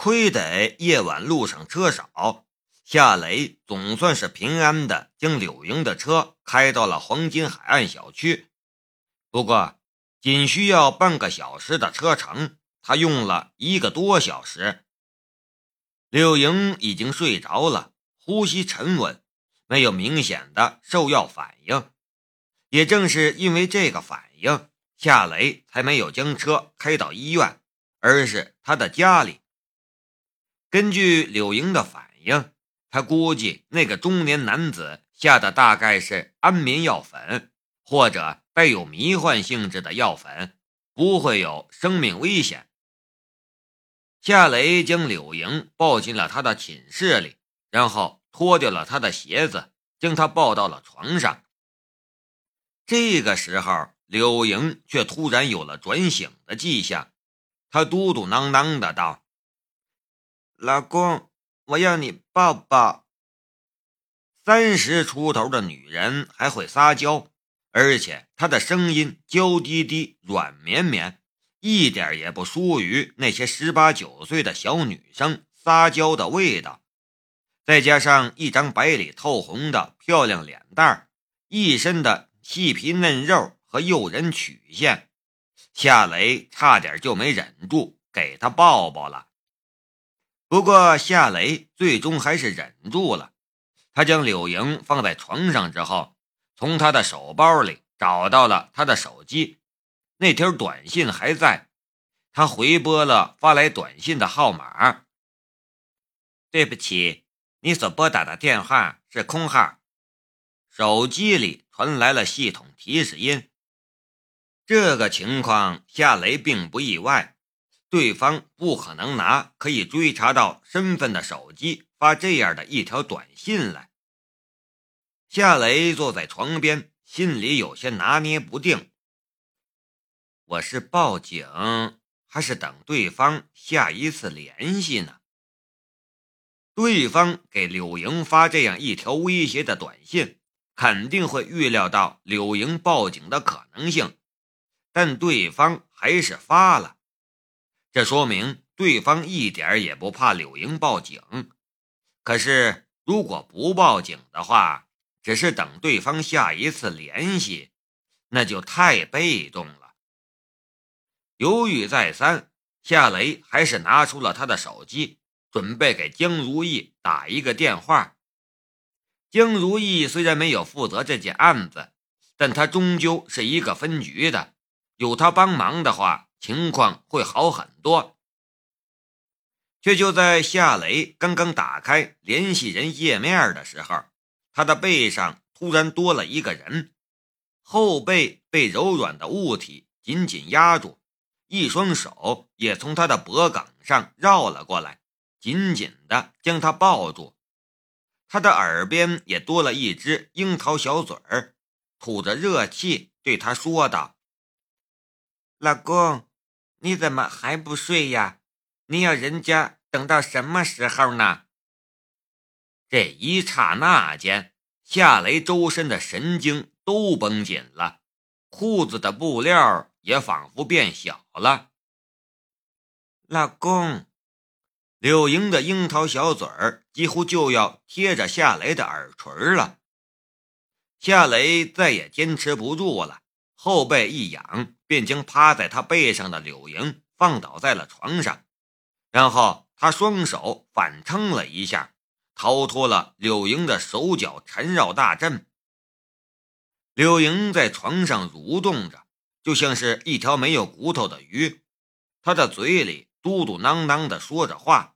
亏得夜晚路上车少，夏雷总算是平安的将柳莹的车开到了黄金海岸小区。不过，仅需要半个小时的车程，他用了一个多小时。柳莹已经睡着了，呼吸沉稳，没有明显的受药反应。也正是因为这个反应，夏雷才没有将车开到医院，而是他的家里。根据柳莹的反应，他估计那个中年男子下的大概是安眠药粉，或者带有迷幻性质的药粉，不会有生命危险。夏雷将柳莹抱进了他的寝室里，然后脱掉了他的鞋子，将他抱到了床上。这个时候，柳莹却突然有了转醒的迹象，她嘟嘟囔囔的道：“老公，我要你抱抱。”三十出头的女人还会撒娇，而且她的声音娇滴滴、软绵绵，一点也不输于那些十八九岁的小女生撒娇的味道。再加上一张白里透红的漂亮脸蛋一身的。细皮嫩肉和诱人曲线，夏雷差点就没忍住给她抱抱了。不过夏雷最终还是忍住了。他将柳莹放在床上之后，从他的手包里找到了他的手机，那条短信还在。他回拨了发来短信的号码。对不起，你所拨打的电话是空号。手机里。传来了系统提示音。这个情况，夏雷并不意外。对方不可能拿可以追查到身份的手机发这样的一条短信来。夏雷坐在床边，心里有些拿捏不定：我是报警，还是等对方下一次联系呢？对方给柳莹发这样一条威胁的短信。肯定会预料到柳莹报警的可能性，但对方还是发了，这说明对方一点也不怕柳莹报警。可是如果不报警的话，只是等对方下一次联系，那就太被动了。犹豫再三，夏雷还是拿出了他的手机，准备给江如意打一个电话。江如意虽然没有负责这件案子，但她终究是一个分局的，有她帮忙的话，情况会好很多。却就在夏雷刚刚打开联系人页面的时候，他的背上突然多了一个人，后背被柔软的物体紧紧压住，一双手也从他的脖颈上绕了过来，紧紧的将他抱住。他的耳边也多了一只樱桃小嘴儿，吐着热气对他说道：“老公，你怎么还不睡呀？你要人家等到什么时候呢？”这一刹那间，夏雷周身的神经都绷紧了，裤子的布料也仿佛变小了。老公。柳莹的樱桃小嘴儿几乎就要贴着夏雷的耳垂了，夏雷再也坚持不住了，后背一仰，便将趴在他背上的柳莹放倒在了床上，然后他双手反撑了一下，逃脱了柳莹的手脚缠绕大阵。柳莹在床上蠕动着，就像是一条没有骨头的鱼，她的嘴里。嘟嘟囔囔的说着话，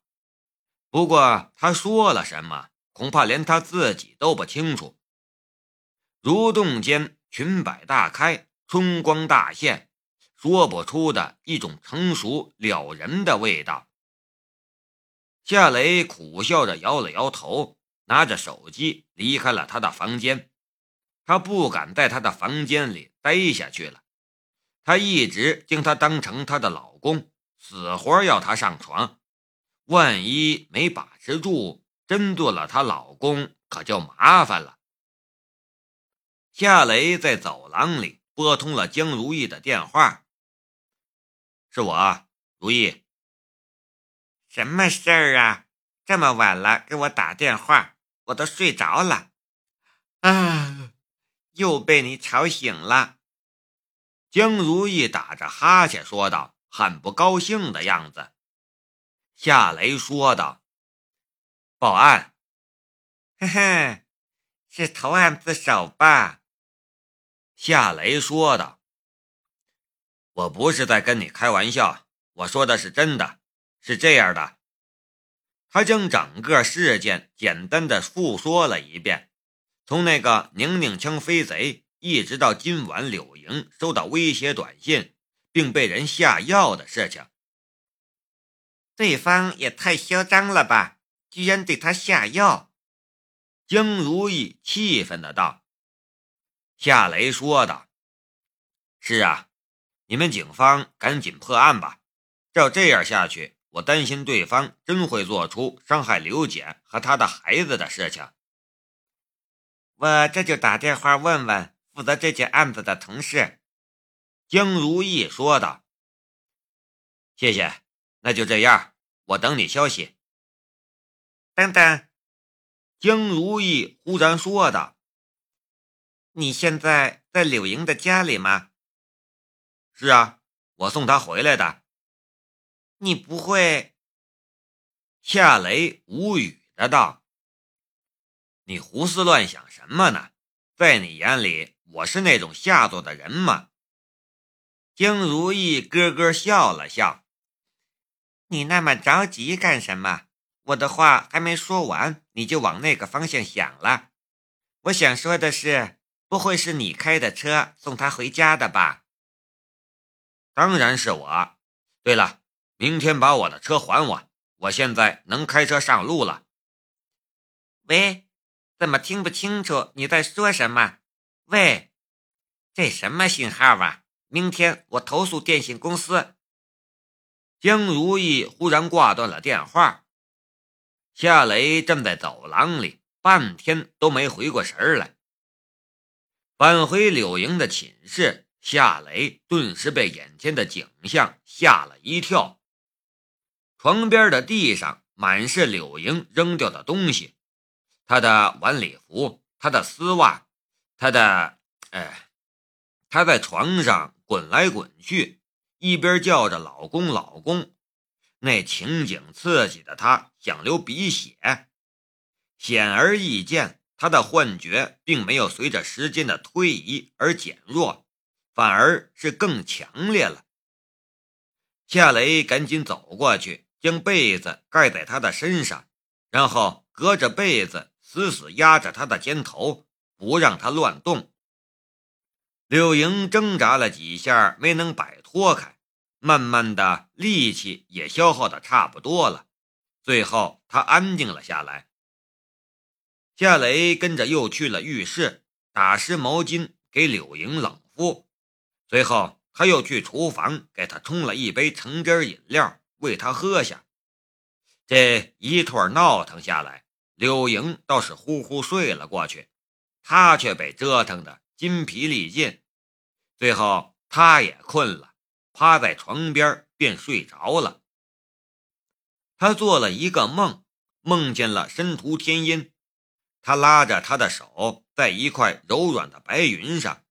不过她说了什么，恐怕连她自己都不清楚。蠕动间，裙摆大开，春光大现，说不出的一种成熟了人的味道。夏雷苦笑着摇了摇头，拿着手机离开了他的房间。他不敢在他的房间里待下去了，他一直将他当成他的老公。死活要她上床，万一没把持住，真做了她老公，可就麻烦了。夏雷在走廊里拨通了江如意的电话：“是我，如意。什么事儿啊？这么晚了给我打电话，我都睡着了。啊，又被你吵醒了。江如意打着哈欠说道，很不高兴的样子。夏雷说道：“报案。”嘿嘿，是投案自首吧？夏雷说道：“我不是在跟你开玩笑，我说的是真的。是这样的。”他将整个事件简单的复说了一遍，从那个宁宁枪飞贼，一直到今晚柳莹收到威胁短信，并被人下药的事情。对方也太嚣张了吧！居然对他下药！江如意气愤的道。夏雷说道：“是啊，你们警方赶紧破案吧！照这样下去，我担心对方真会做出伤害刘姐和她的孩子的事情。我这就打电话问问负责这件案子的同事。”江如意说道。“谢谢，那就这样，我等你消息。”等等。江如意忽然说道：“你现在在柳莹的家里吗？”“是啊，我送他回来的。”“你不会？”夏雷无语的道：“你胡思乱想什么呢？在你眼里，我是那种下作的人吗？”江如意咯咯笑了笑：“你那么着急干什么？”我的话还没说完，你就往那个方向想了。我想说的是，不会是你开的车送他回家的吧？当然是我。对了，明天把我的车还我，我现在能开车上路了。喂，怎么听不清楚你在说什么？喂，这什么信号啊？明天我投诉电信公司。江如意忽然挂断了电话。夏雷站在走廊里，半天都没回过神来。返回柳莹的寝室，夏雷顿时被眼前的景象吓了一跳。床边的地上满是柳莹扔掉的东西，她的晚礼服，她的丝袜，她的……哎，她在床上滚来滚去，一边叫着“老公，老公”。那情景刺激的她想流鼻血，显而易见，她的幻觉并没有随着时间的推移而减弱，反而是更强烈了。夏雷赶紧走过去，将被子盖在他的身上，然后隔着被子死死压着他的肩头，不让他乱动。柳莹挣扎了几下，没能摆脱开。慢慢的，力气也消耗的差不多了，最后他安静了下来。夏雷跟着又去了浴室，打湿毛巾给柳莹冷敷，随后他又去厨房给他冲了一杯橙汁饮料，喂他喝下。这一通闹腾下来，柳莹倒是呼呼睡了过去，他却被折腾的筋疲力尽，最后他也困了。趴在床边便睡着了。他做了一个梦，梦见了申屠天音，他拉着他的手，在一块柔软的白云上，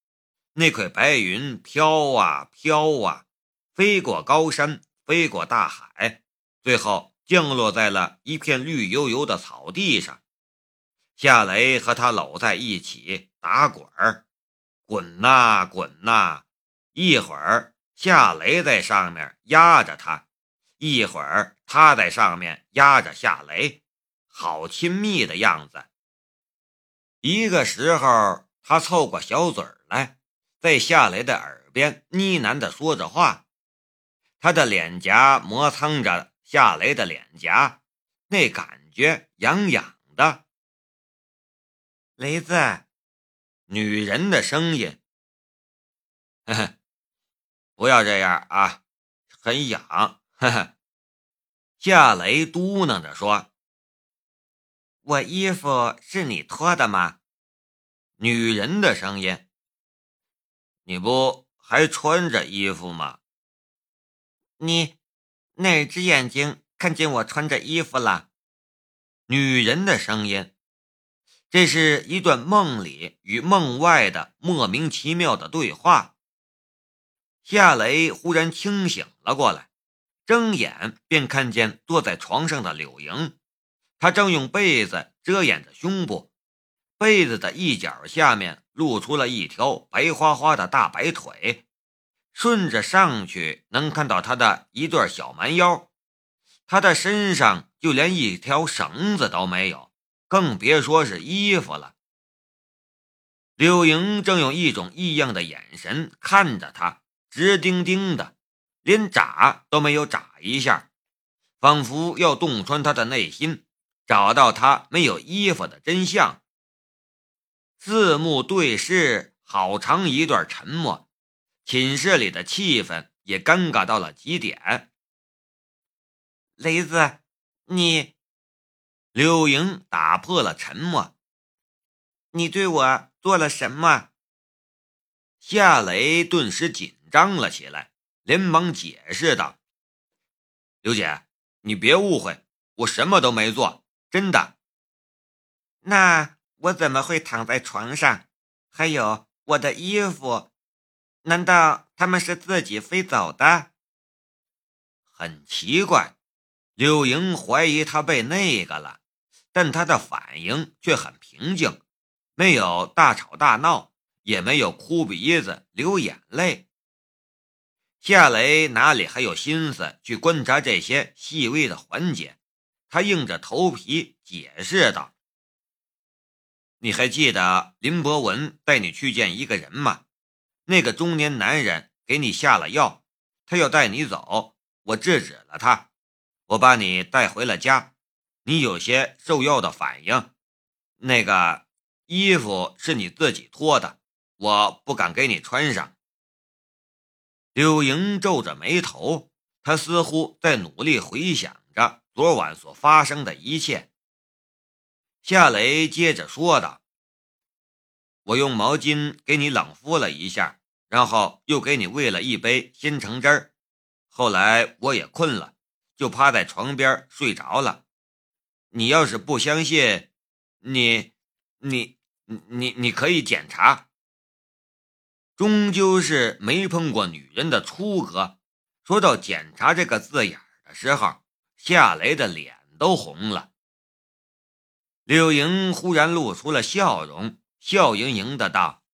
那块白云飘啊飘啊，飞过高山，飞过大海，最后降落在了一片绿油油的草地上。夏雷和他搂在一起打滚儿，滚呐滚呐，一会儿。夏雷在上面压着他，一会儿他在上面压着夏雷，好亲密的样子。一个时候，他凑过小嘴来，在夏雷的耳边呢喃的说着话，他的脸颊摩蹭着夏雷的脸颊，那感觉痒痒的。雷子，女人的声音，呵呵。不要这样啊，很痒。呵呵，夏雷嘟囔着说：“我衣服是你脱的吗？”女人的声音：“你不还穿着衣服吗？”你那只眼睛看见我穿着衣服了。女人的声音，这是一段梦里与梦外的莫名其妙的对话。夏雷忽然清醒了过来，睁眼便看见坐在床上的柳莹，她正用被子遮掩着胸部，被子的一角下面露出了一条白花花的大白腿，顺着上去能看到他的一对小蛮腰。他的身上就连一条绳子都没有，更别说是衣服了。柳莹正用一种异样的眼神看着他，直盯盯的，连眨都没有眨一下，仿佛要洞穿他的内心，找到他没有衣服的真相。四目对视，好长一段沉默，寝室里的气氛也尴尬到了极点。雷子，你，柳莹打破了沉默。你对我做了什么？夏雷顿时紧张了起来，连忙解释道：“刘姐，你别误会，我什么都没做，真的。那我怎么会躺在床上？还有我的衣服，难道他们是自己飞走的？很奇怪。”柳莹怀疑他被那个了，但他的反应却很平静，没有大吵大闹，也没有哭鼻子流眼泪。夏雷哪里还有心思去观察这些细微的环节？他硬着头皮解释道：“你还记得林博文带你去见一个人吗？那个中年男人给你下了药，他要带你走，我制止了他。”我把你带回了家，你有些受药的反应。那个衣服是你自己脱的，我不敢给你穿上。柳莹皱着眉头，她似乎在努力回想着昨晚所发生的一切。夏雷接着说道：“我用毛巾给你冷敷了一下，然后又给你喂了一杯鲜橙汁儿。后来我也困了。”就趴在床边睡着了。你要是不相信，你、你、你、你可以检查。终究是没碰过女人的初哥。说到检查这个字眼的时候，夏雷的脸都红了。柳莹忽然露出了笑容，笑盈盈的道：“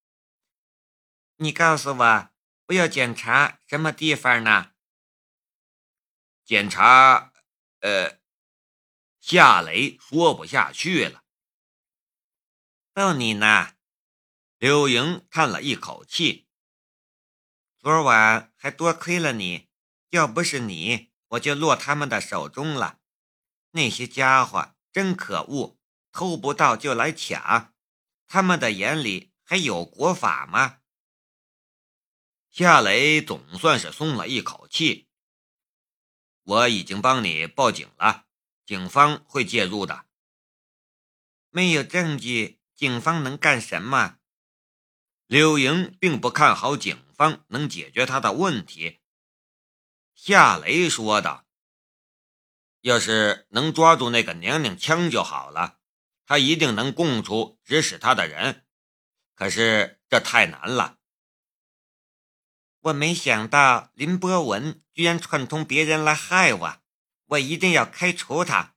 你告诉我，我要检查什么地方呢？”检查，呃，夏雷说不下去了。逗你呢，柳莹叹了一口气。昨晚还多亏了你，要不是你，我就落他们的手中了。那些家伙真可恶，偷不到就来抢，他们的眼里还有国法吗？夏雷总算是松了一口气。我已经帮你报警了，警方会介入的。没有证据，警方能干什么？柳莹并不看好警方能解决他的问题。夏雷说道：“要是能抓住那个娘娘腔就好了，他一定能供出指使他的人。可是这太难了。”我没想到林波文居然串通别人来害我，我一定要开除他。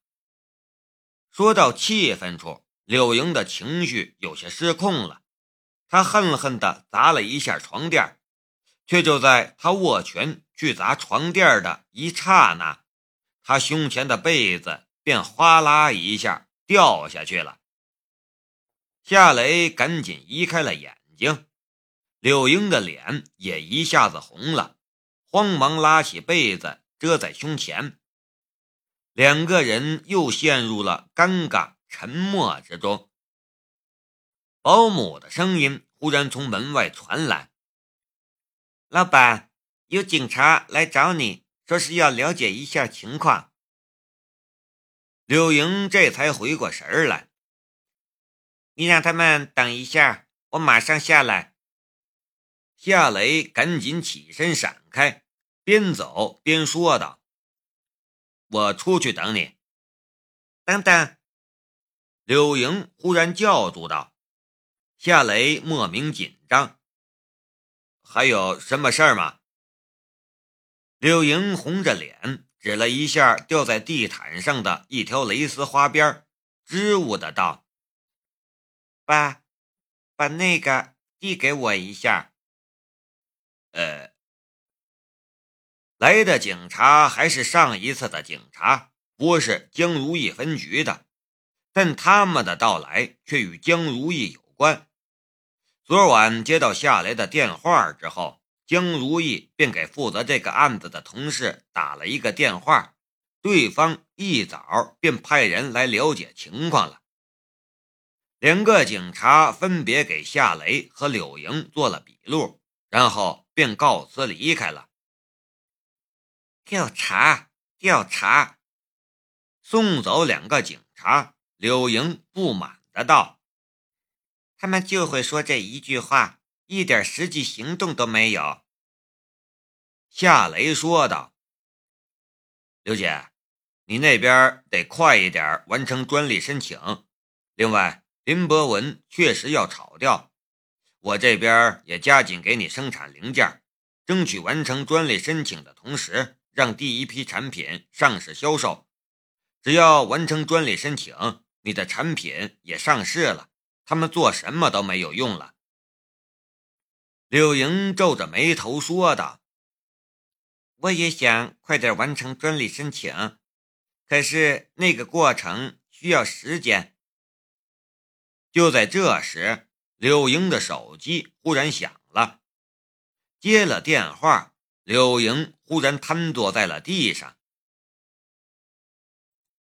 说到气愤处，柳莹的情绪有些失控了，她恨恨地砸了一下床垫，却就在她握拳去砸床垫的一刹那，她胸前的被子便哗啦一下掉下去了。夏雷赶紧移开了眼睛。柳英的脸也一下子红了，慌忙拉起被子遮在胸前。两个人又陷入了尴尬沉默之中。保姆的声音忽然从门外传来：“老板，有警察来找你，说是要了解一下情况。”柳莹这才回过神来：“你让他们等一下，我马上下来。”夏雷赶紧起身闪开，边走边说道：“我出去等你。等等！柳莹忽然叫住道。夏雷莫名紧张。还有什么事儿吗？柳莹红着脸指了一下掉在地毯上的一条蕾丝花边，支吾的道：“爸，把那个递给我一下。”呃。来的警察还是上一次的警察，不是江如意分局的，但他们的到来却与江如意有关。昨晚接到夏雷的电话之后，江如意便给负责这个案子的同事打了一个电话，对方一早便派人来了解情况了。两个警察分别给夏雷和柳莹做了笔录，然后便告辞离开了。调查，调查！送走两个警察，柳莹不满的道：“他们就会说这一句话，一点实际行动都没有。”夏雷说道：“刘姐，你那边得快一点完成专利申请。另外，林博文确实要炒掉，我这边也加紧给你生产零件，争取完成专利申请的同时。”让第一批产品上市销售，只要完成专利申请，你的产品也上市了，他们做什么都没有用了。柳莹皱着眉头说道：“我也想快点完成专利申请，可是那个过程需要时间。”就在这时，柳莹的手机忽然响了，接了电话。柳莹忽然瘫坐在了地上，